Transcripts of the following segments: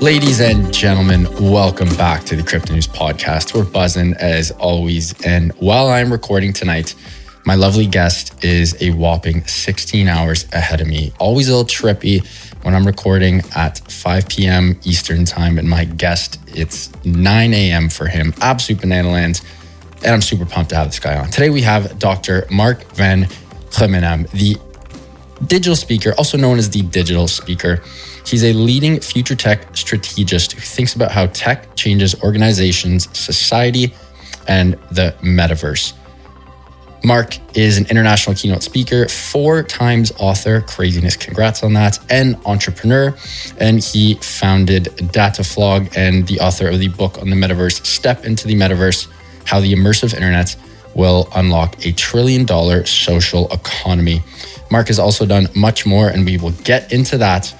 Ladies and gentlemen, welcome back to the Crypto News Podcast. We're buzzing as always. And while I'm recording tonight, my lovely guest is a whopping 16 hours ahead of me. Always a little trippy when I'm recording at 5 p.m. Eastern Time. And my guest, it's 9 a.m. for him. Absolute banana lands. And I'm super pumped to have this guy on. Today we have Dr. Mark Van Rijmenam, the digital speaker, also known as the digital speaker. He's a leading future tech strategist who thinks about how tech changes organizations, society, and the metaverse. Mark is an international keynote speaker, four times author, craziness, congrats on that, and entrepreneur. And he founded Datafloq and the author of the book on the metaverse, Step into the Metaverse How the Immersive Internet Will Unlock a Trillion Dollar Social Economy. Mark has also done much more, and we will get into that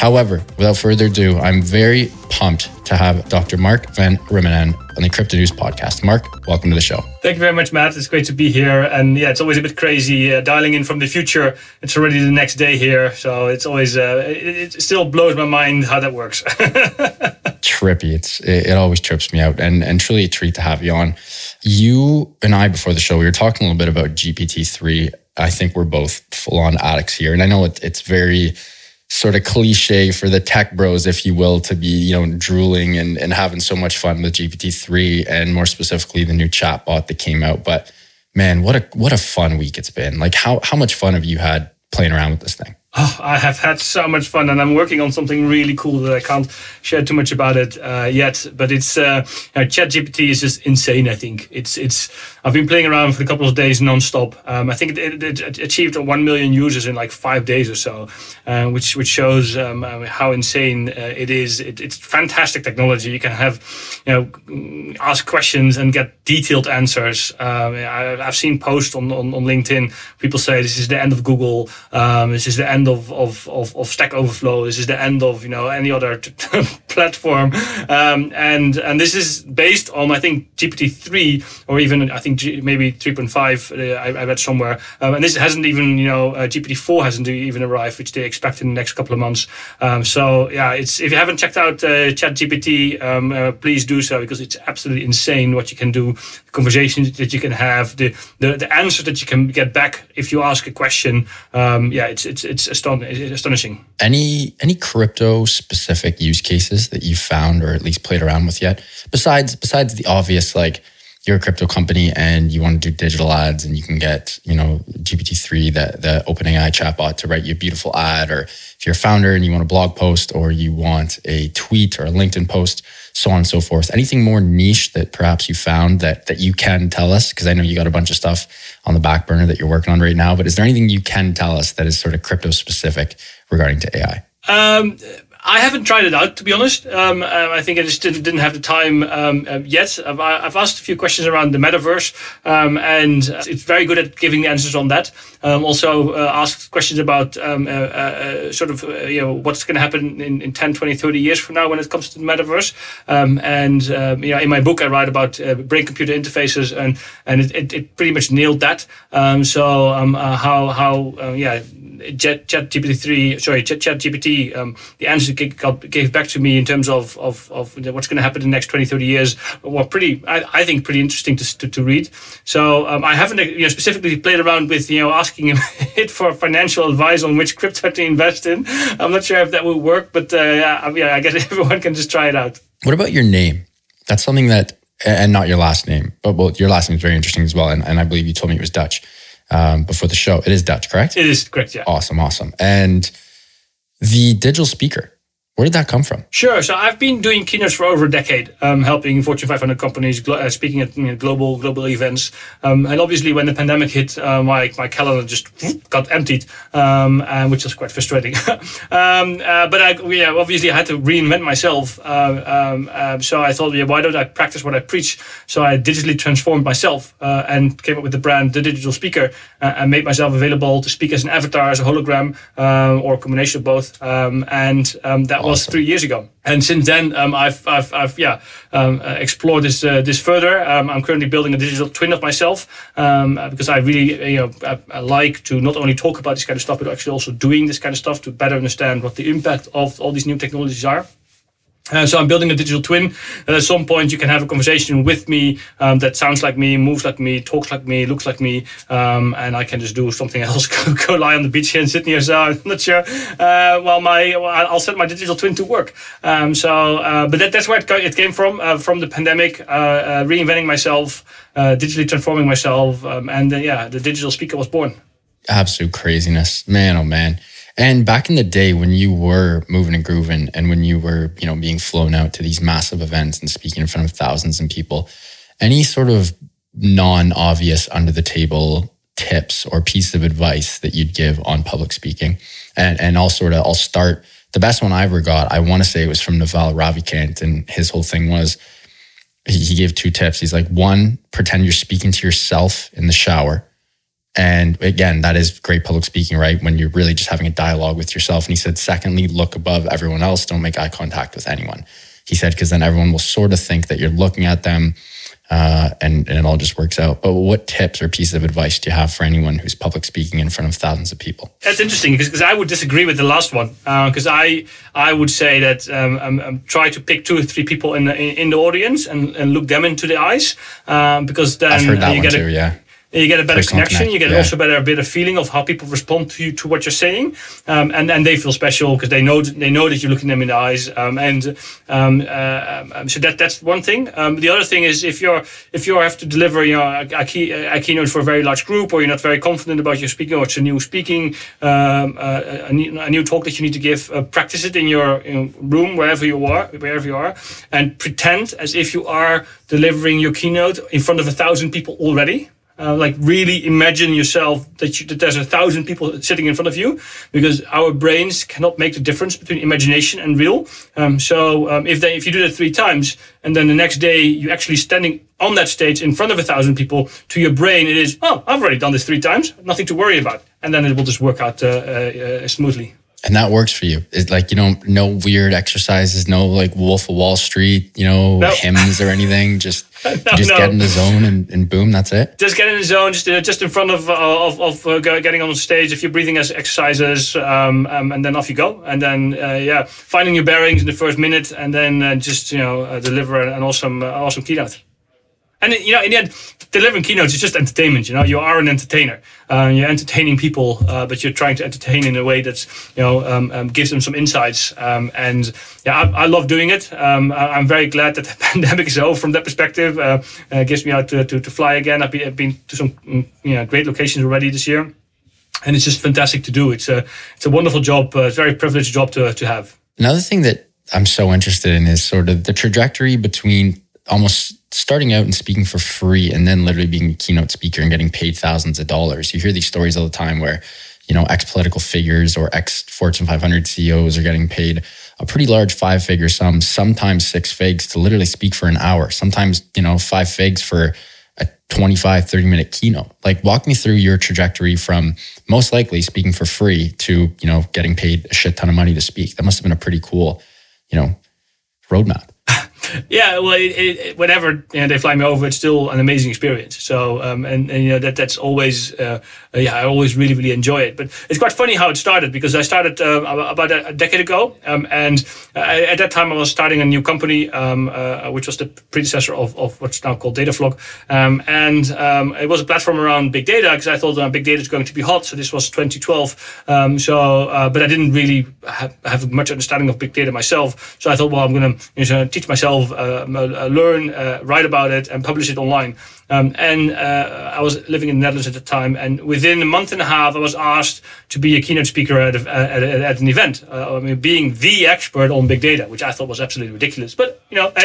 However, without further ado, I'm very pumped to have Dr. Mark Van Rijmenam on the Crypto News podcast. Mark, welcome to the show. Thank you very much, Matt. It's great to be here. And yeah, it's always a bit crazy uh, dialing in from the future. It's already the next day here. So it's always, uh, it, it, still blows my mind how that works. Trippy. It's, it, it, always trips me out and, and truly a treat to have you on. You and I, before the show, we were talking a little bit about GPT-3. I think we're both full on addicts here. And I know it, it's very, sort of cliche for the tech bros, if you will, to be, you know, drooling and, and having so much fun with GPT-3 and more specifically the new chatbot that came out. But man, what a what a fun week it's been. Like how how much fun have you had playing around with this thing? Oh, I have had so much fun, and I'm working on something really cool that I can't share too much about it uh, yet. But it's uh, you know, ChatGPT is just insane. I think it's it's. I've been playing around for a couple of days nonstop. Um, I think it, it, it, achieved one million users in like five days or so, uh, which which shows um, uh, how insane uh, it is. It, it's fantastic technology. You can have, you know, ask questions and get detailed answers. Um, I, have seen posts on, on, on LinkedIn. People say this is the end of Google. Um, this is the end of, of, of, of Stack Overflow. This is the end of, you know, any other t- platform. Um, and, and this is based on, I think, GPT-3 or even, I think, G- maybe 3.5, uh, I, I, read somewhere. Um, and this hasn't even, you know, uh, GPT-4 hasn't even arrived, which they expect in the next couple of months. Um, so, yeah, it's if you haven't checked out uh, ChatGPT, um, uh, please do so because it's absolutely insane what you can do, the conversations that you can have, the, the, the answer that you can get back if you ask a question. Um, yeah, it's, it's, it's astonishing. Any any crypto specific use cases that you found or at least played around with yet? Besides besides the obvious like you're a crypto company and you want to do digital ads and you can get, you know, GPT-3, the, the OpenAI chatbot to write you a beautiful ad. Or if you're a founder and you want a blog post or you want a tweet or a LinkedIn post, so on and so forth. Anything more niche that perhaps you found that that you can tell us? Because I know you got a bunch of stuff on the back burner that you're working on right now, but is there anything you can tell us that is sort of crypto specific regarding to AI? Um, I haven't tried it out to be honest. Um, uh, I think I just didn't, didn't have the time um, uh, yet. I've, I've, asked a few questions around the metaverse, um, and it's very good at giving the answers on that. Um, also uh, asked questions about um, uh, uh, sort of uh, you know what's going to happen in, in 10, 20, 30 years from now when it comes to the metaverse. Um, and you know, in my book, I write about brain-computer interfaces, and and it, it, it, pretty much nailed that. so how how yeah Chat, Chat GPT-3, sorry, Chat, GPT, the answer gave back to me in terms of, of, of what's going to happen in the next 20, 30 years were pretty, I, I think, pretty interesting to, to, to read. So um, I haven't you know, specifically played around with, you know, asking it for financial advice on which crypto to invest in. I'm not sure if that will work, but uh, yeah, I guess everyone can just try it out. What about your name? That's something that, and not your last name, but well, your last name is very interesting as well. And, and I believe you told me it was Dutch um, before the show. It is Dutch, correct? It is correct, yeah. Awesome, awesome. And the digital speaker, where did that come from? Sure. So I've been doing keynotes for over a decade, um, helping Fortune 500 companies, uh, speaking at you know, global global events. Um, and obviously, when the pandemic hit, uh, my my calendar just got emptied, um, and, which was quite frustrating. Um, uh, but I, yeah, obviously, I had to reinvent myself. Uh, um, uh, so I thought, yeah, why don't I practice what I preach? So I digitally transformed myself uh, and came up with the brand, the Digital Speaker, and made myself available to speak as an avatar, as a hologram, or a combination of both. Um, and that was three years ago. And since then, um, I've, I've, I've, yeah, um, uh, explored this uh, this further. Um, I'm currently building a digital twin of myself um, uh, because I really, you know, I, I, like to not only talk about this kind of stuff, but actually also doing this kind of stuff to better understand what the impact of all these new technologies are. Uh, so I'm building a digital twin, and at some point you can have a conversation with me um, that sounds like me, moves like me, talks like me, looks like me, um, and I can just do something else. go, go, lie on the beach here in Sydney or so. I'm not sure. Uh, well, my well, I'll set my digital twin to work. Um, so, uh, but that, that's where it, it came from, uh, from the pandemic, uh, uh, reinventing myself, digitally transforming myself, um, and yeah, the digital speaker was born. Absolute craziness, man! Oh man. And back in the day when you were moving and grooving and when you were, you know, being flown out to these massive events and speaking in front of thousands of people, any sort of non-obvious under the table tips or piece of advice that you'd give on public speaking? And and I'll sort of I'll start the best one I ever got, I want to say it was from Naval Ravikant, and his whole thing was he, he gave two tips. He's like, one, pretend you're speaking to yourself in the shower. And again, that is great public speaking, right? When you're really just having a dialogue with yourself. And he said, secondly, look above everyone else. Don't make eye contact with anyone. He said, because then everyone will sort of think that you're looking at them uh, and, and it all just works out. But what tips or pieces of advice do you have for anyone who's public speaking in front of thousands of people? That's interesting because I would disagree with the last one because uh, I I would say that um, I'm, I'm try to pick two or three people in the, in the audience and, and look them into the eyes um, because then I've heard that you one get too, a, yeah you get a better Personal connection. Connect, you get yeah. also better a better feeling of how people respond to you to what you're saying, um, and and they feel special because they know they know that you're looking them in the eyes. Um, and um, uh, um, so that that's one thing. Um, the other thing is if you're if you have to deliver you know a, a, key, a, keynote for a very large group, or you're not very confident about your speaking, or it's a new speaking um, uh, a, new, a, new, talk that you need to give, uh, practice it in your you know, room wherever you are, wherever you are, and pretend as if you are delivering your keynote in front of a thousand people already uh, like really imagine yourself that, you, that there's a thousand people sitting in front of you because our brains cannot make the difference between imagination and real. Um, so um, if they if you do that three times and then the next day you're actually standing on that stage in front of a thousand people to your brain it is oh i've already done this three times nothing to worry about. And then it will just work out uh, uh, smoothly and that works for you. It's like you don't no weird exercises, no like Wolf of Wall Street, you know, nope. hymns or anything. Just no, just no. get in the zone and, and, boom, that's it. Just get in the zone, just uh, just in front of uh, of, of uh, getting on stage. If you're breathing as exercises, um, um, and then off you go, and then uh, yeah, finding your bearings in the first minute, and then uh, just you know uh, deliver an awesome awesome keynote. And you know, in the end, delivering keynotes is just entertainment. You know, you are an entertainer. Uh, you're entertaining people, uh, but you're trying to entertain in a way that you know um, um, gives them some insights. Um, and yeah, I, I, love doing it. Um, I, am very glad that the pandemic is over from that perspective. Uh, uh, gives me out to, to, to, fly again. I've been, I've been to some mm, you know, great locations already this year, and it's just fantastic to do. It's a it's a wonderful job. Uh, it's a very privileged job to to have. Another thing that I'm so interested in is sort of the trajectory between almost starting out and speaking for free and then literally being a keynote speaker and getting paid thousands of dollars. You hear these stories all the time where, you know, ex political figures or ex Fortune 500 CEOs are getting paid a pretty large five figure sum, sometimes six figs to literally speak for an hour, sometimes, you know, five figs for a 25, 30 minute keynote. Like walk me through your trajectory from most likely speaking for free to, you know, getting paid a shit ton of money to speak. That must have been a pretty cool, you know, roadmap yeah, well, it, it, whenever you know, they fly me over, it's still an amazing experience. So, um, and, and you know that that's always, uh, yeah, I always really really enjoy it. But it's quite funny how it started because I started uh, about a, decade ago, um, and uh, at that time I was starting a new company, um, uh, which was the predecessor of, of what's now called Datafloq, um, and um, it was a platform around big data because I thought uh, big data is going to be hot. So this was 2012. Um, so, uh, but I didn't really have, have, much understanding of big data myself. So I thought, well, I'm going to you know, teach myself myself, uh, uh, learn, uh, write about it, and publish it online. Um, and uh, I was living in the Netherlands at the time, and within a month and a half, I was asked to be a keynote speaker at, a, at, at, an event. Uh, I mean, being the expert on big data, which I thought was absolutely ridiculous. But you know,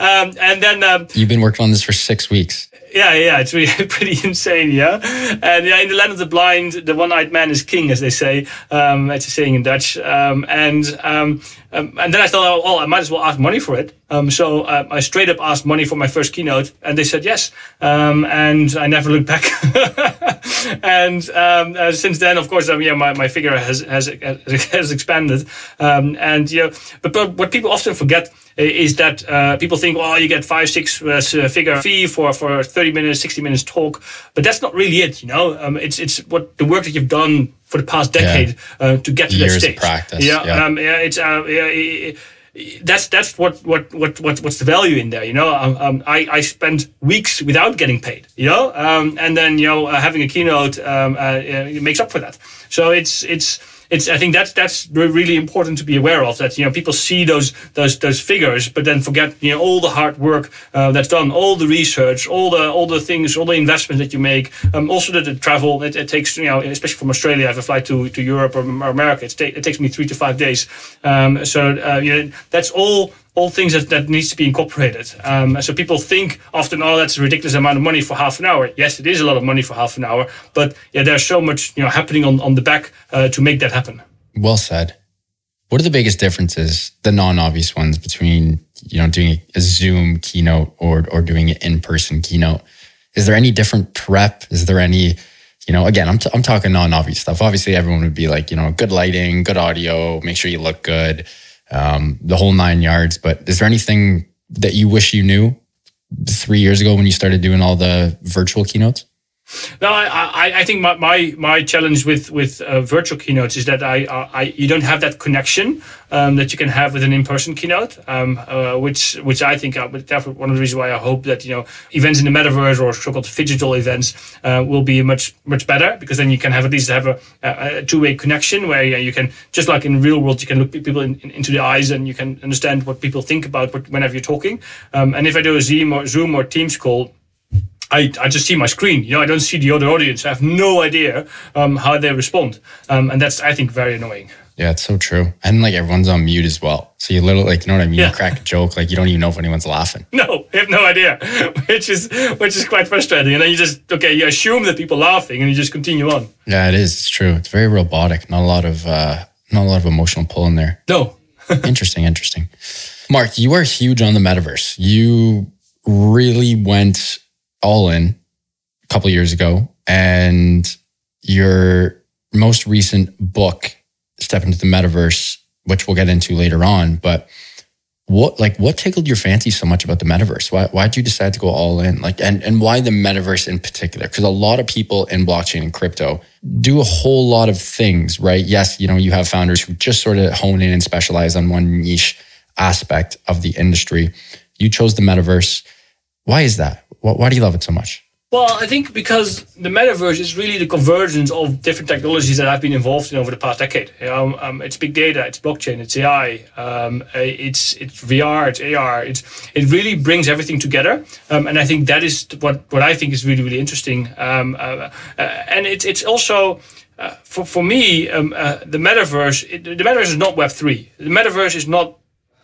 um, and then um, you've been working on this for six weeks. Yeah, yeah, it's really pretty insane, yeah. And yeah, in the land of the blind, the one-eyed man is king, as they say. Um, it's a saying in Dutch. Um, and um, um, and then I thought, oh, I might as well ask money for it. Um, so uh, I straight up asked money for my first keynote, and they said yes. Um, and I never looked back. and um, uh, since then, of course, um, yeah, my, my figure has has has expanded. Um, and yeah, but, but what people often forget is that uh, people think, oh, you get five, six uh, figure fee for, for 30 minutes, 60 minutes talk. But that's not really it, you know? Um, it's, it's what the work that you've done for the past decade yeah. uh, to get to Years that stage. Of practice. Yeah, yeah. Um, yeah it's uh, yeah, it, that's that's what what what, what what's the value in there you know? Um, um, I, I spent weeks without getting paid you know? Um, and then you know uh, having a keynote um, uh, it makes up for that. So it's it's it's I think that's that's really important to be aware of. That you know people see those those those figures, but then forget you know all the hard work uh, that's done, all the research, all the all the things, all the investments that you make. Um, also the, the travel it, it, takes you know especially from Australia, if I fly to to Europe or America, it, it takes me three to five days. Um, so uh, you know that's all all things that, that needs to be incorporated. Um, so people think often, oh, that's a ridiculous amount of money for half an hour. Yes, it is a lot of money for half an hour, but yeah, there's so much you know happening on, on the back uh, to make that happen. Well said. What are the biggest differences, the non-obvious ones, between you know doing a Zoom keynote or or doing an in-person keynote? Is there any different prep? Is there any you know, again, I'm, t- I'm talking non-obvious stuff. Obviously, everyone would be like, you know, good lighting, good audio, make sure you look good um, the whole nine yards. But is there anything that you wish you knew three years ago when you started doing all the virtual keynotes? No, I, I, I think my, my, my challenge with with uh, virtual keynotes is that I, I you don't have that connection um, that you can have with an in person keynote, um, uh, which which I think uh, therefore one of the reasons why I hope that you know events in the metaverse or so-called digital events uh, will be much much better because then you can have at least have a, a two way connection where you can just like in real world you can look people in, in, into the eyes and you can understand what people think about whenever you're talking. Um, and if I do a Zoom or Zoom or Teams call I, I just see my screen. You know, I don't see the other audience. I have no idea um, how they respond, um, and that's I think very annoying. Yeah, it's so true. And like everyone's on mute as well, so you literally like you know what I mean. Yeah. You crack a joke, like you don't even know if anyone's laughing. No, you have no idea, which is which is quite frustrating. And then you just okay, you assume that people are laughing, and you just continue on. Yeah, it is. It's true. It's very robotic. Not a lot of uh, not a lot of emotional pull in there. No. interesting, interesting. Mark, you are huge on the metaverse. You really went all in a couple years ago, and your most recent book, Step into the Metaverse, which we'll get into later on. But what like what tickled your fancy so much about the metaverse? Why why'd you decide to go all in? Like and and why the metaverse in particular? Because a lot of people in blockchain and crypto do a whole lot of things, right? Yes, you know, you have founders who just sort of hone in and specialize on one niche aspect of the industry. You chose the metaverse. Why is that? Why do you love it so much? Well, I think because the metaverse is really the convergence of different technologies that I've been involved in over the past decade. Um, it's big data, it's blockchain, it's AI, um, it's it's VR, it's AR. It's it really brings everything together, um, and I think that is what what I think is really really interesting. Um, uh, uh, and it's it's also. Uh, for, for me, um, uh, the metaverse, it, the metaverse is not Web three. The metaverse is not,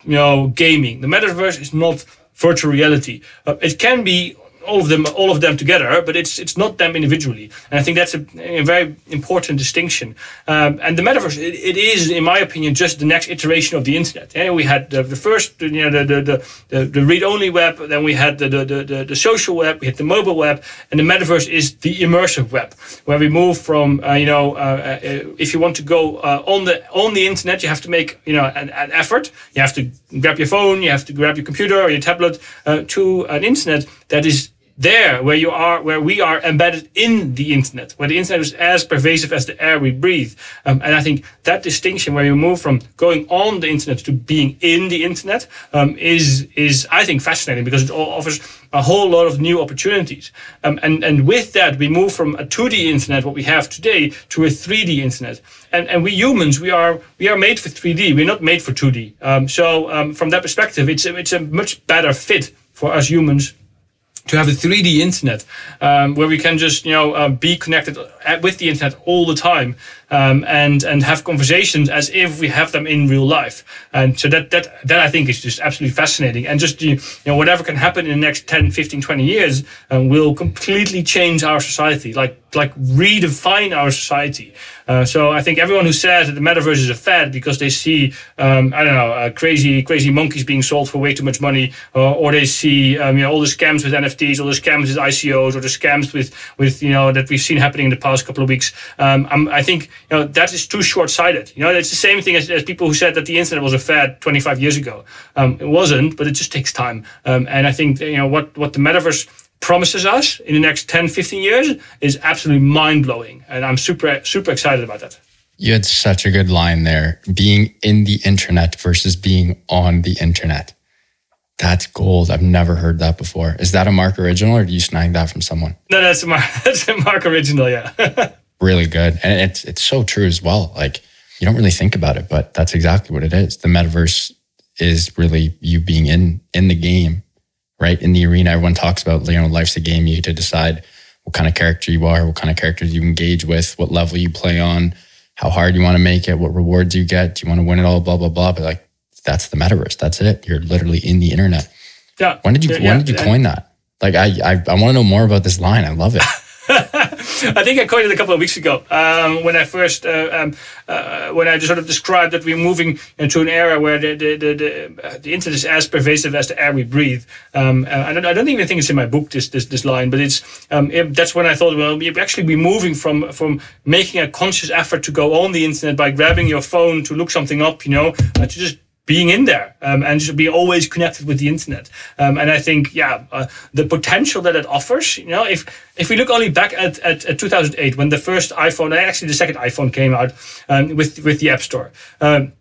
you know, gaming. The metaverse is not virtual reality. Uh, it can be all of them all of them together but it's it's not them individually. And i think that's a, a very important distinction. Um, and the metaverse it, it is in my opinion just the next iteration of the internet. And we had the, the first you know the the, the, the read-only web then we had the, the, the, the social web we had the mobile web and the metaverse is the immersive web where we move from uh, you know uh, uh, if you want to go uh, on the on the internet you have to make you know an, an, effort. You have to grab your phone you have to grab your computer or your tablet uh, to an internet that is there where you are where we are embedded in the internet where the internet is as pervasive as the air we breathe. Um, and i think that distinction where you move from going on the internet to being in the internet um, is is i think fascinating because it offers a whole lot of new opportunities. Um, and and with that we move from a 2d internet what we have today to a 3d internet. And and we humans we are we are made for 3d we're not made for 2d um, so um, from that perspective it's it's a much better fit for us humans to have a 3D internet um, where we can just you know uh, be connected with the internet all the time um, and and have conversations as if we have them in real life. And so that that that I think is just absolutely fascinating. And just you know whatever can happen in the next 10, 15, 20 years um, will completely change our society, like like redefine our society. Uh, so I think everyone who says that the metaverse is a fad because they see, um, I don't know, uh, crazy, crazy monkeys being sold for way too much money, or, or they see, um, you know, all the scams with NFTs, all the scams with ICOs, or the scams with, with, you know, that we've seen happening in the past couple of weeks. Um, i think, you know, that is too short-sighted. You know, it's the same thing as, as people who said that the internet was a fad 25 years ago. Um, it wasn't, but it just takes time. Um, and I think, you know, what, what the metaverse promises us in the next 10, 15 years is absolutely mind blowing. And I'm super, super excited about that. You had such a good line there. Being in the internet versus being on the internet. That's gold. I've never heard that before. Is that a Mark original or do you snag that from someone? No, that's a Mark, that's a Mark original, yeah. really good. And it's it's so true as well. Like you don't really think about it, but that's exactly what it is. The metaverse is really you being in in the game, right? In the arena. Everyone talks about, you know, life's a game. You get to decide what kind of character you are, what kind of characters you engage with, what level you play on, how hard you want to make it, what rewards you get. Do you want to win it all? Blah blah blah. But like that's the metaverse. That's it. You're literally in the internet. Yeah. When did you yeah, when did you coin that? Like I I, I want to know more about this line. I love it. I think I coined it a couple of weeks ago um, when I first uh, um, uh, when I sort of described that we're moving into an era where the the, the, the, uh, the internet is as pervasive as the air we breathe. Um, uh, I, don't, I don't even think it's in my book this this, this line, but it's um, it, that's when I thought well we actually be moving from from making a conscious effort to go on the internet by grabbing your phone to look something up, you know, uh, to just being in there um, and just be always connected with the internet. Um, and I think, yeah, uh, the potential that it offers, you know, if if we look only back at, at, at 2008 when the first iPhone, actually the second iPhone came out um, with with the App Store. Um,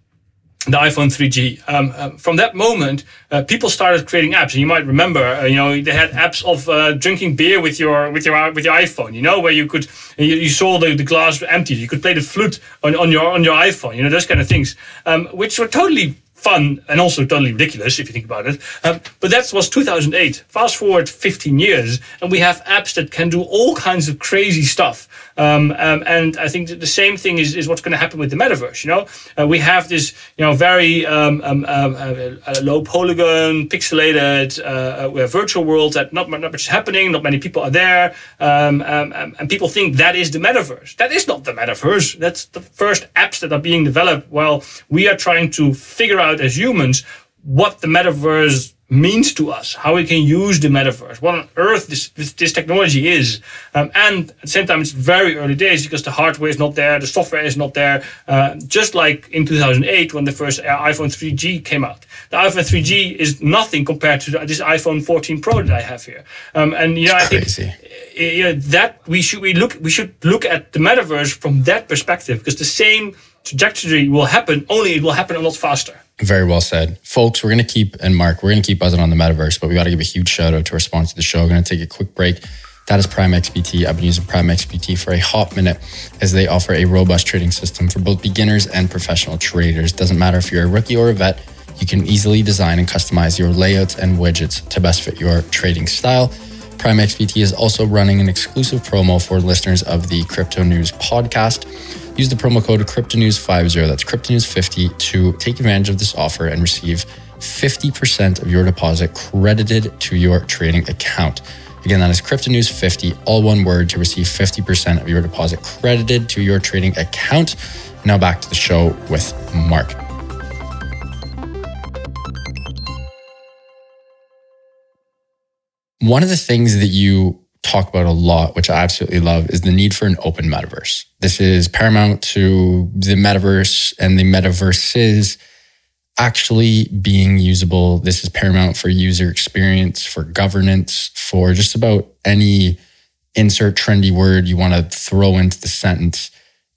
the iPhone 3G. Um, um, from that moment, uh, people started creating apps. And you might remember, uh, you know, they had apps of uh, drinking beer with your with your with your iPhone. You know, where you could you, you, saw the, the glass empty. You could play the flute on, on your on your iPhone. You know, those kind of things, um, which were totally fun and also totally ridiculous if you think about it. Um, but that was 2008. Fast forward 15 years, and we have apps that can do all kinds of crazy stuff. Um, um, and I think the same thing is, is what's going to happen with the metaverse. You know, uh, we have this, you know, very um, um, um uh, uh, low polygon, pixelated uh, uh virtual world that not, not much is happening, not many people are there, um, and people think that is the metaverse. That is not the metaverse. That's the first apps that are being developed. While we are trying to figure out as humans what the metaverse means to us, how we can use the metaverse, what on earth this, this, this technology is. Um, and at the same time, it's very early days because the hardware is not there, the software is not there. Uh, just like in 2008 when the first iPhone 3G came out. The iPhone 3G is nothing compared to this iPhone 14 Pro that I have here. Um, and you know, I think uh, you know, that we should we look we should look at the metaverse from that perspective because the same trajectory will happen, only it will happen a lot faster. Very well said. Folks, we're going to keep, and Mark, we're going to keep buzzing on the metaverse, but we got to give a huge shout out to our sponsor of the show. We're going to take a quick break. That is Prime XBT. I've been using Prime XBT for a hot minute as they offer a robust trading system for both beginners and professional traders. Doesn't matter if you're a rookie or a vet, you can easily design and customize your layouts and widgets to best fit your trading style. Prime XBT is also running an exclusive promo for listeners of the Crypto News podcast. Use the promo code CryptoNews50, that's CryptoNews50, to take advantage of this offer and receive 50% of your deposit credited to your trading account. Again, that is CryptoNews50, all one word, to receive 50% of your deposit credited to your trading account. Now back to the show with Mark. One of the things that you talk about a lot, which I absolutely love, is the need for an open metaverse. This is paramount to the metaverse and the metaverses actually being usable. This is paramount for user experience, for governance, for just about any insert trendy word you want to throw into the sentence.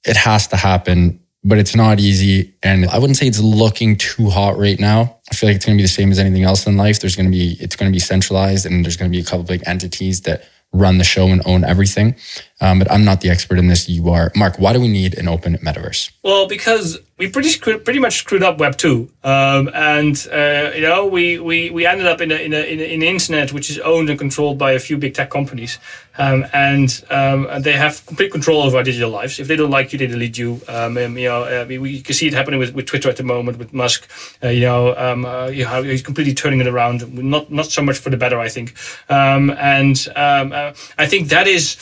It has to happen, but it's not easy. And I wouldn't say it's looking too hot right now. I feel like it's going to be the same as anything else in life. There's going to be, it's going to be centralized and there's going to be a couple big entities that run the show and own everything. Um, but I'm not the expert in this. You are. Mark, why do we need an open metaverse? Well, because we pretty pretty much screwed up Web two, um, and uh, you know we, we we ended up in a, in a, in an internet which is owned and controlled by a few big tech companies, um, and um, they have complete control over our digital lives. If they don't like you, they delete you. Um, and, you know, uh, we, we, can see it happening with, with Twitter at the moment with Musk. Uh, you know, um, uh, you know, he's completely turning it around. Not not so much for the better, I think. Um, and uh, I think that is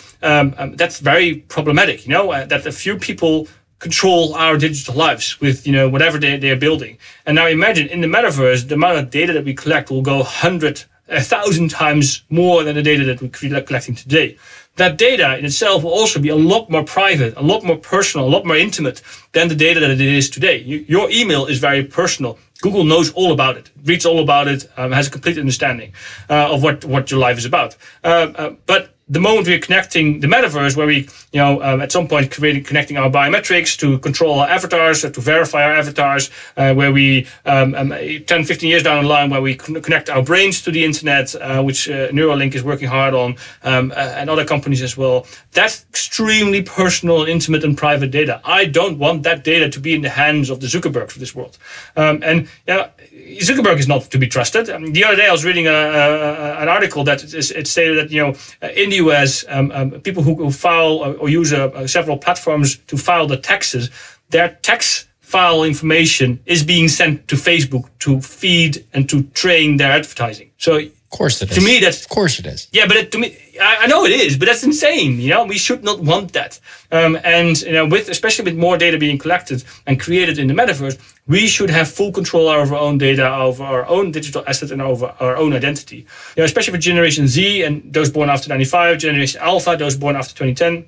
that's very problematic. You know, uh, that a few people control our digital lives with you know whatever they, they're building and now imagine in the metaverse the amount of data that we collect will go 100 a thousand times more than the data that we're collecting today that data in itself will also be a lot more private a lot more personal a lot more intimate than the data that it is today you, your email is very personal Google knows all about it, reads all about it, um, has a complete understanding uh, of what, what your life is about. Uh, uh, but the moment we're connecting the metaverse, where we, you know, um, at some point creating connecting our biometrics to control our avatars, to verify our avatars, uh, where we, um, um, 10, 15 years down the line, where we connect our brains to the internet, uh, which uh, Neuralink is working hard on, um, uh, and other companies as well. That's extremely personal, intimate, and private data. I don't want that data to be in the hands of the Zuckerbergs of this world. Um, and yeah, Zuckerberg is not to be trusted. Um, the other day, I was reading a, a, an article that it stated that you know uh, in the US, um, um, people who, who file or, use uh, several platforms to file the taxes, their tax file information is being sent to Facebook to feed and to train their advertising. So course it is. To me, that's of course it is. Yeah, but it, to me, I, I, know it is, but that's insane. You know, we should not want that. Um, and you know, with especially with more data being collected and created in the metaverse, we should have full control over our own data, over our own digital asset, and over our own identity. You know, especially for Generation Z and those born after '95, Generation Alpha, those born after 2010.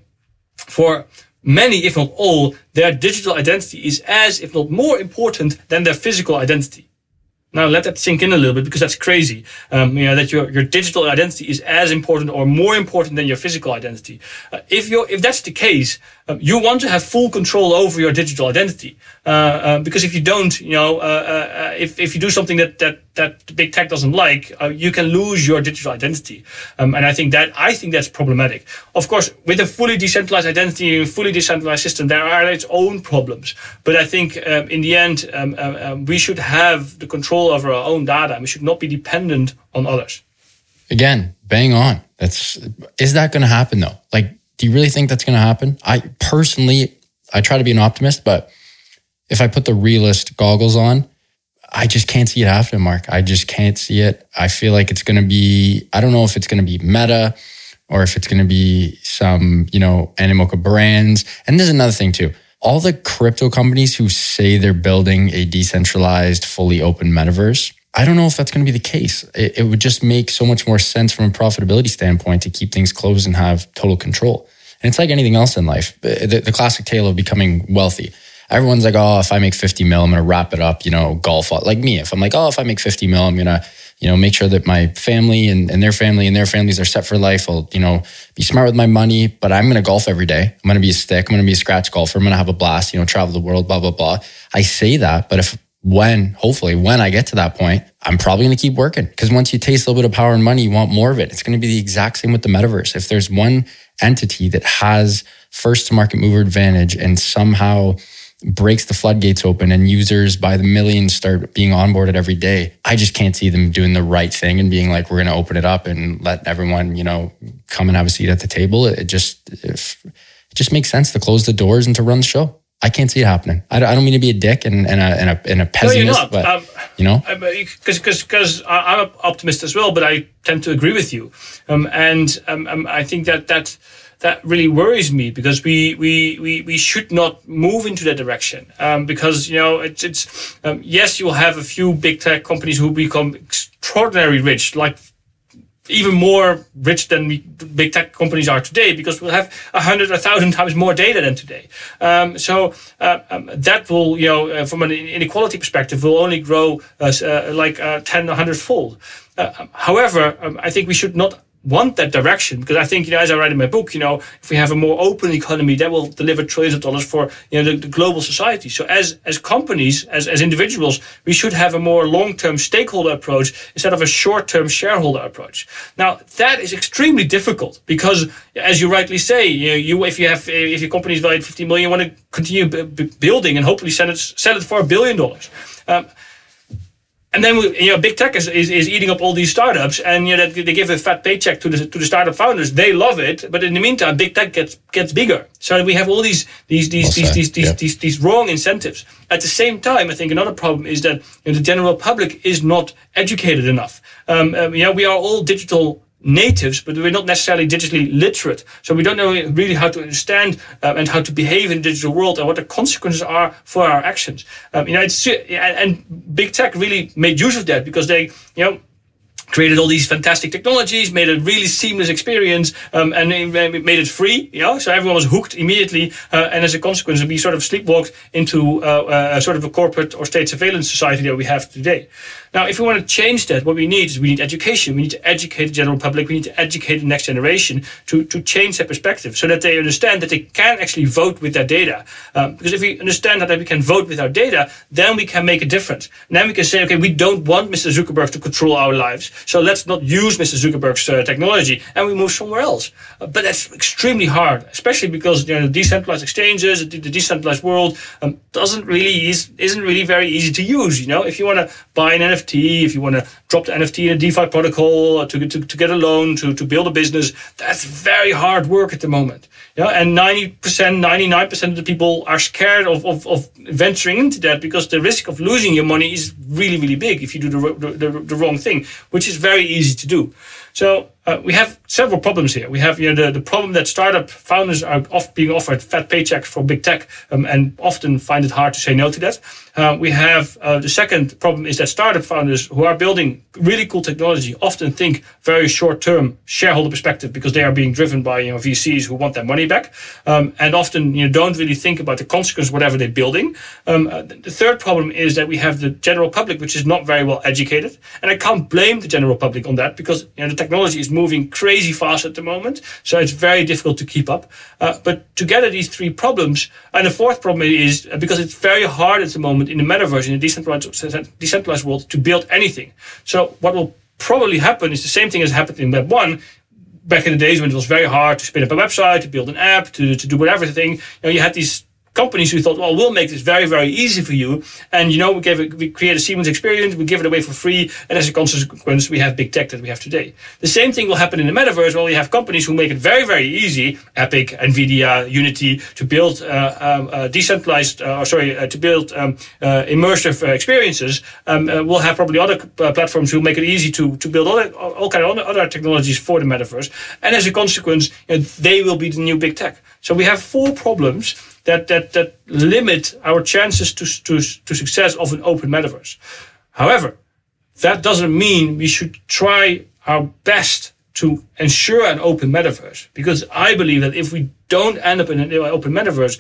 For many, if not all, their digital identity is as, if not more important than their physical identity. Now let that sink in a little bit because that's crazy. Um, you know that your your digital identity is as important or more important than your physical identity. Uh, if you if that's the case, um, you want to have full control over your digital identity. Uh, uh, because if you don't, you know, uh, uh, uh, if if you do something that that that big tech doesn't like, you can lose your digital identity. Um, and I think that I think that's problematic. Of course, with a fully decentralized identity, and a fully decentralized system, there are its own problems. But I think um, in the end, um, um, we should have the control over our own data. and We should not be dependent on others. Again, bang on. That's is that going to happen though? Like do you really think that's going to happen? I personally, I try to be an optimist, but if I put the realist goggles on, I just can't see it happening, Mark. I just can't see it. I feel like it's going to be, I don't know if it's going to be meta or if it's going to be some, you know, Animoca brands. And there's another thing too. All the crypto companies who say they're building a decentralized, fully open metaverse, I don't know if that's going to be the case. It, it, would just make so much more sense from a profitability standpoint to keep things closed and have total control. And it's like anything else in life. The, the classic tale of becoming wealthy. Everyone's like, oh, if I make 50 mil, I'm going to wrap it up, you know, golf. Like me, if I'm like, oh, if I make 50 mil, I'm going to, you know, make sure that my family and, and their family and their families are set for life. I'll, you know, be smart with my money, but I'm going to golf every day. I'm going to be a stick. I'm going to be a scratch golfer. I'm going to have a blast, you know, travel the world, blah, blah, blah. I say that, but if when, hopefully, when I get to that point, I'm probably going to keep working because once you taste a little bit of power and money, you want more of it. It's going to be the exact same with the metaverse. If there's one entity that has first to market mover advantage and somehow breaks the floodgates open and users by the millions start being onboarded every day, I just can't see them doing the right thing and being like, we're going to open it up and let everyone, you know, come and have a seat at the table. It just, it just makes sense to close the doors and to run the show. I can't see it happening. I don't, I don't mean to be a dick and, and, a, and, a, and a pessimist, no, but um, you know, because because I'm an optimist as well, but I tend to agree with you, um, and um, um, I think that that that really worries me because we we we, we should not move into that direction. Um, because you know it's it's um, yes you'll have a few big tech companies who become extraordinarily rich like even more rich than we, big tech companies are today because we'll have a hundred, a thousand times more data than today. Um, so uh, um, that will, you know, uh, from an inequality perspective, will only grow uh, uh like uh, 10, 100 fold. Uh, um, however, um, I think we should not want that direction because I think, you know, as I write in my book, you know, if we have a more open economy, that will deliver trillions of dollars for, you know, the, the global society. So as, as companies, as, as individuals, we should have a more long-term stakeholder approach instead of a short-term shareholder approach. Now, that is extremely difficult because, as you rightly say, you, know, you if you have, if your company is valued 50 million, you want to continue b- building and hopefully sell it, sell it for a billion dollars. Um, and then we, you know, big tech is, is, is, eating up all these startups, and you know they give a fat paycheck to the to the startup founders. They love it, but in the meantime, big tech gets gets bigger. So we have all these these these these, these, these, these, these wrong incentives. At the same time, I think another problem is that you know, the general public is not educated enough. Um, um, you know, we are all digital natives, but we're not necessarily digitally literate. So we don't know really how to understand uh, and how to behave in the digital world and what the consequences are for our actions. Um, you know, it's and big tech really made use of that because they, you know, created all these fantastic technologies, made a really seamless experience, um, and made it free. You know, so everyone was hooked immediately, uh, and as a consequence, we sort of sleepwalked into uh, uh, sort of a corporate or state surveillance society that we have today. Now, if we want to change that, what we need is we need education. We need to educate the general public. We need to educate the next generation to, to change their perspective so that they understand that they can actually vote with their data. Um, because if we understand that that we can vote with our data, then we can make a difference. And then we can say, okay, we don't want Mr. Zuckerberg to control our lives. So let's not use Mr. Zuckerberg's uh, technology and we move somewhere else. Uh, but that's extremely hard, especially because you know, the decentralized exchanges, the, the decentralized world um, doesn't really is, isn't really very easy to use. You know, if you want to buy an NFT, if you want to drop the NFT in a DeFi protocol to, to, to get a loan, to, to build a business, that's very hard work at the moment. Yeah, and 90%, 99% of the people are scared of, of, of venturing into that because the risk of losing your money is really, really big if you do the, the, the, the wrong thing, which is very easy to do. So uh, we have several problems here. We have you know, the, the problem that startup founders are oft being offered fat paychecks from big tech um, and often find it hard to say no to that. Uh, we have uh, the second problem is that startup founders who are building really cool technology often think very short term shareholder perspective because they are being driven by you know, VCs who want their money back um, and often you know, don't really think about the consequences whatever they're building. Um, uh, the third problem is that we have the general public which is not very well educated and I can't blame the general public on that because you know, the technology is moving crazy fast at the moment, so it's very difficult to keep up. Uh, but together, these three problems, and the fourth problem is uh, because it's very hard at the moment in the metaverse, in the decentralized, decentralized world, to build anything. So what will probably happen is the same thing as happened in Web one back in the days when it was very hard to spin up a website, to build an app, to, to do whatever thing. You know, you had these companies who thought, well, we'll make this very, very easy for you. And, you know, we, gave it, we create a Siemens experience, we give it away for free. And as a consequence, we have big tech that we have today. The same thing will happen in the metaverse where we have companies who make it very, very easy, Epic, NVIDIA, Unity, to build uh, um, uh, decentralized, uh, sorry, uh, to build um, uh, immersive experiences. Um, we'll have probably other platforms who make it easy to, to build other, all kind of other technologies for the metaverse. And as a consequence, you know, they will be the new big tech. So we have four problems that, that, that limit our chances to, to, to success of an open metaverse. However, that doesn't mean we should try our best to ensure an open metaverse. Because I believe that if we don't end up in an open metaverse,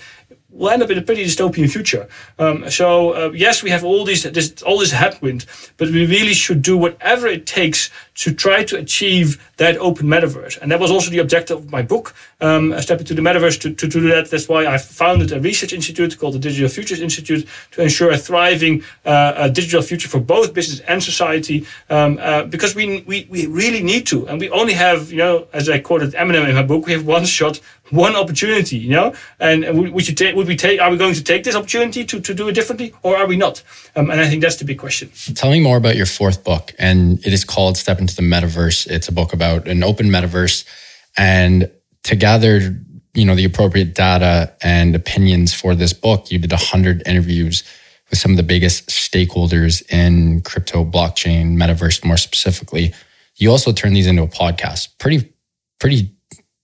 we'll end up in a pretty dystopian future. Um, so uh, yes, we have all these this, all this headwind, but we really should do whatever it takes to try to achieve that open metaverse. And that was also the objective of my book, um, A Step into the Metaverse. To, to, do that, that's why I founded a research institute called the Digital Futures Institute to ensure a thriving uh, a digital future for both business and society. Um, uh, because we, we we really need to, and we only have you know, as I quoted Eminem in my book, we have one shot, one opportunity. You know, and we, should take. Would we take? Are we going to take this opportunity to, to do it differently, or are we not? Um, and I think that's the big question. Tell me more about your fourth book, and it is called Step into the Metaverse. It's a book about an open metaverse, and to gather you know the appropriate data and opinions for this book, you did hundred interviews with some of the biggest stakeholders in crypto, blockchain, metaverse, more specifically. You also turn these into a podcast. Pretty, pretty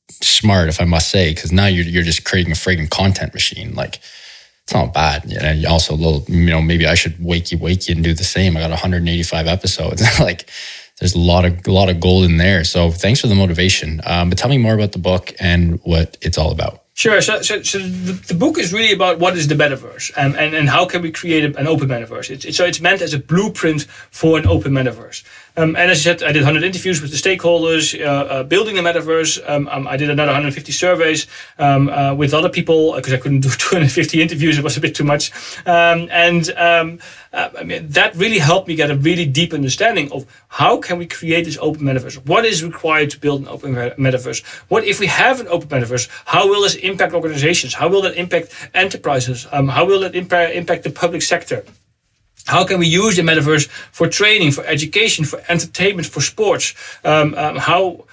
smart, if I must say, because now you're you're just creating a frigging content machine. Like it's not bad. You know, also a little, you know, maybe I should wake you, wake you and do the same. I got 185 episodes. like there's a lot of a lot of gold in there. So thanks for the motivation. Um, but tell me more about the book and what it's all about. Sure. So, so, so the, the, book is really about what is the metaverse and, and, and how can we create an open metaverse. It's, so it's meant as a blueprint for an open metaverse. Um, and as I said, I did 100 interviews with the stakeholders uh, uh, building the metaverse. Um, um, I did another 150 surveys um, uh, with other people because I couldn't do 250 interviews. It was a bit too much. Um, and um, uh, I mean, that really helped me get a really deep understanding of how can we create this open metaverse? What is required to build an open metaverse? What if we have an open metaverse? How will this impact organizations? How will that impact enterprises? how will that impact the public sector? How can we use the metaverse for training, for education, for entertainment, for sports? Um, um, how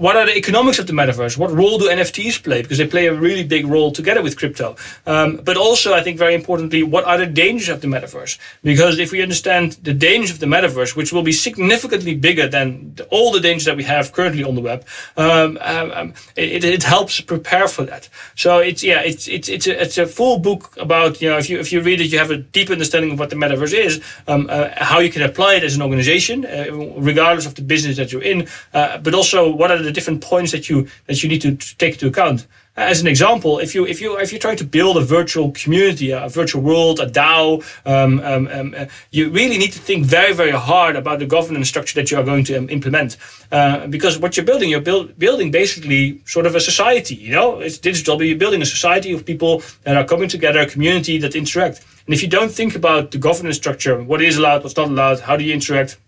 what are the economics of the metaverse? What role do NFTs play? Because they play a really big role together with crypto. Um, but also, I think very importantly, what are the dangers of the metaverse? Because if we understand the dangers of the metaverse, which will be significantly bigger than the, all the dangers that we have currently on the web, um, um, um it, it, helps prepare for that. So it's yeah, it's it's it's a, it's a full book about you know if you if you read it, you have a deep understanding of what the metaverse is, um, uh, how you can apply it as an organization, uh, regardless of the business that you're in, uh, but also what are are the different points that you that you need to, to take into account? As an example, if you if you if you're trying to build a virtual community, a virtual world, a DAO, um, um, um, uh, you really need to think very very hard about the governance structure that you are going to um, implement. Uh, because what you're building, you're build, building basically sort of a society. You know, it's digital, but you're building a society of people that are coming together, a community that interact. And if you don't think about the governance structure, what is allowed, what's not allowed, how do you interact,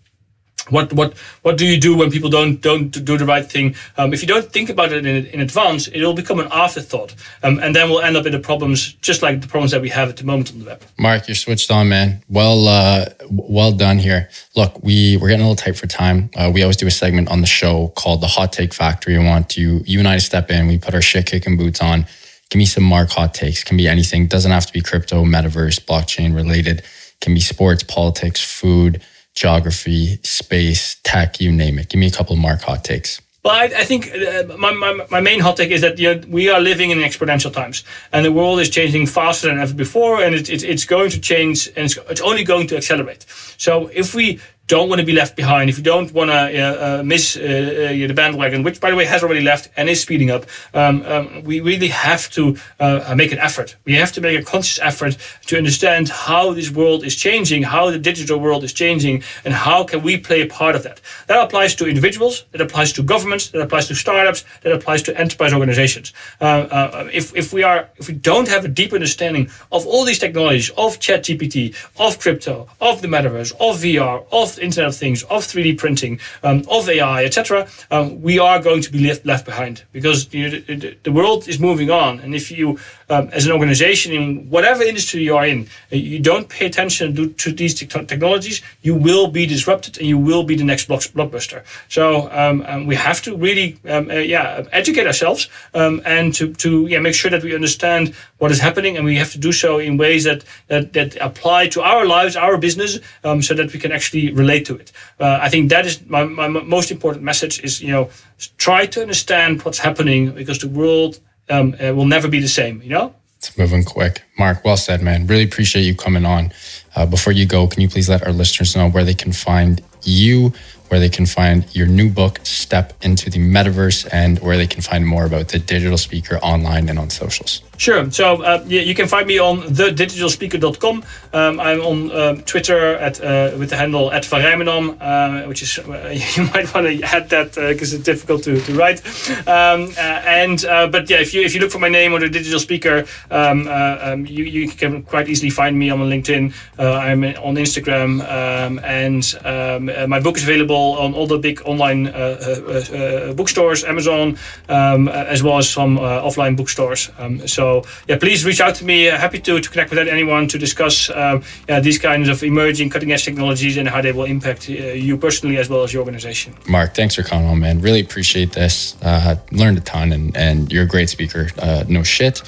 what what what do you do when people don't don't do the right thing? Um, if you don't think about it in, in advance, it will become an afterthought, um, and then we'll end up in the problems just like the problems that we have at the moment on the web. Mark, you're switched on, man. Well, uh, well done here. Look, we we're getting a little tight for time. Uh, we always do a segment on the show called the Hot Take Factory. I want you you and I to step in. We put our shit kicking boots on. Give me some Mark hot takes. Can be anything. Doesn't have to be crypto, metaverse, blockchain related. Can be sports, politics, food geography, space, tech, you name it. Give me a couple of Mark hot takes. Well, I, I think uh, my, my, my, main hot take is that you know, we are living in exponential times, and the world is changing faster than ever before, and it, it, it's going to change, and it's, it's only going to accelerate. So if we don't want to be left behind, if you don't want to uh, uh, miss uh, uh, the bandwagon, which by the way has already left and is speeding up, um, um, we really have to uh, make an effort. We have to make a conscious effort to understand how this world is changing, how the digital world is changing, and how can we play a part of that. That applies to individuals, that applies to governments, that applies to startups, that applies to enterprise organizations. Uh, if, if we are if we don't have a deep understanding of all these technologies, of ChatGPT, of crypto, of the metaverse, of VR, of Internet of Things, of 3D printing, um, of AI, etc., um, we are going to be left left behind because you know, the, the, world is moving on. And if you, um, as an organization in whatever industry you are in, uh, you don't pay attention to, these te- technologies, you will be disrupted and you will be the next blockbuster. So um, um, we have to really, um, uh, yeah, educate ourselves and to to yeah make sure that we understand what is happening, and we have to do so in ways that that, that apply to our lives, our business, so that we can actually relate to it. Uh, I think that is my, my most important message is, you know, try to understand what's happening because the world um, uh, will never be the same, you know? It's moving quick. Mark, well said, man. Really appreciate you coming on. Uh, before you go, can you please let our listeners know where they can find you, where they can find your new book, Step into the Metaverse, and where they can find more about the digital speaker online and on socials? Sure. So uh, yeah, you can find me on thedigitalspeaker.com. Um, I'm on um, Twitter at uh, with the handle at Van Rijmenam, uh, which is you might want to add that because uh, it's difficult to, to write. Um, uh, and uh, but yeah, if you if you look for my name or the digital speaker, um, um, you you can quite easily find me on LinkedIn. I'm on Instagram, um, and my book is available on all the big online bookstores, Amazon, as well as some offline bookstores. so so yeah, please reach out to me. Uh, happy to, to connect with anyone to discuss um, yeah, these kinds of emerging cutting edge technologies and how they will impact uh, you personally as well as your organization. Mark, thanks for coming on, man. Really appreciate this. Uh, learned a ton, and, and you're a great speaker. Uh, no shit.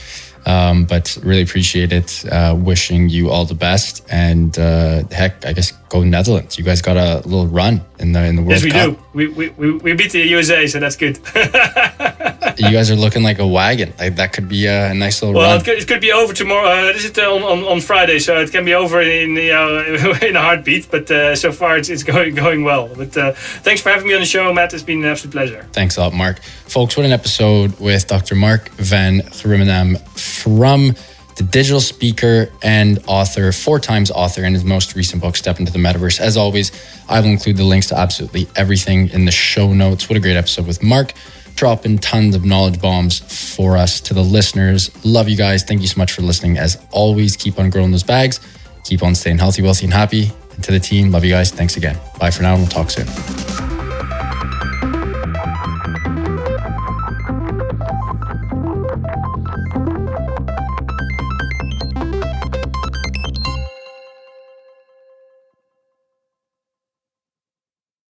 Um, but really appreciate it. Uh, wishing you all the best, and uh, heck, I guess go Netherlands. You guys got a little run in the in the World yes, we Cup. do. We, we we beat the USA, so that's good. you guys are looking like a wagon. Like that could be a, nice little. Well, run. It, could, it could be over tomorrow. Uh, this is on, on, on Friday, so it can be over in you know, in a heartbeat. But uh, so far, it's, it's going going well. But uh, thanks for having me on the show, Matt. It's been an absolute pleasure. Thanks a lot, Mark. Folks, what an episode with Dr. Mark Van Rijmenam from the digital speaker and author, four times author in his most recent book, Step into the Metaverse. As always, I will include the links to absolutely everything in the show notes. What a great episode with Mark, dropping tons of knowledge bombs for us to the listeners. Love you guys. Thank you so much for listening. As always, keep on growing those bags, keep on staying healthy, wealthy, and happy. And to the team, love you guys. Thanks again. Bye for now, and we'll talk soon.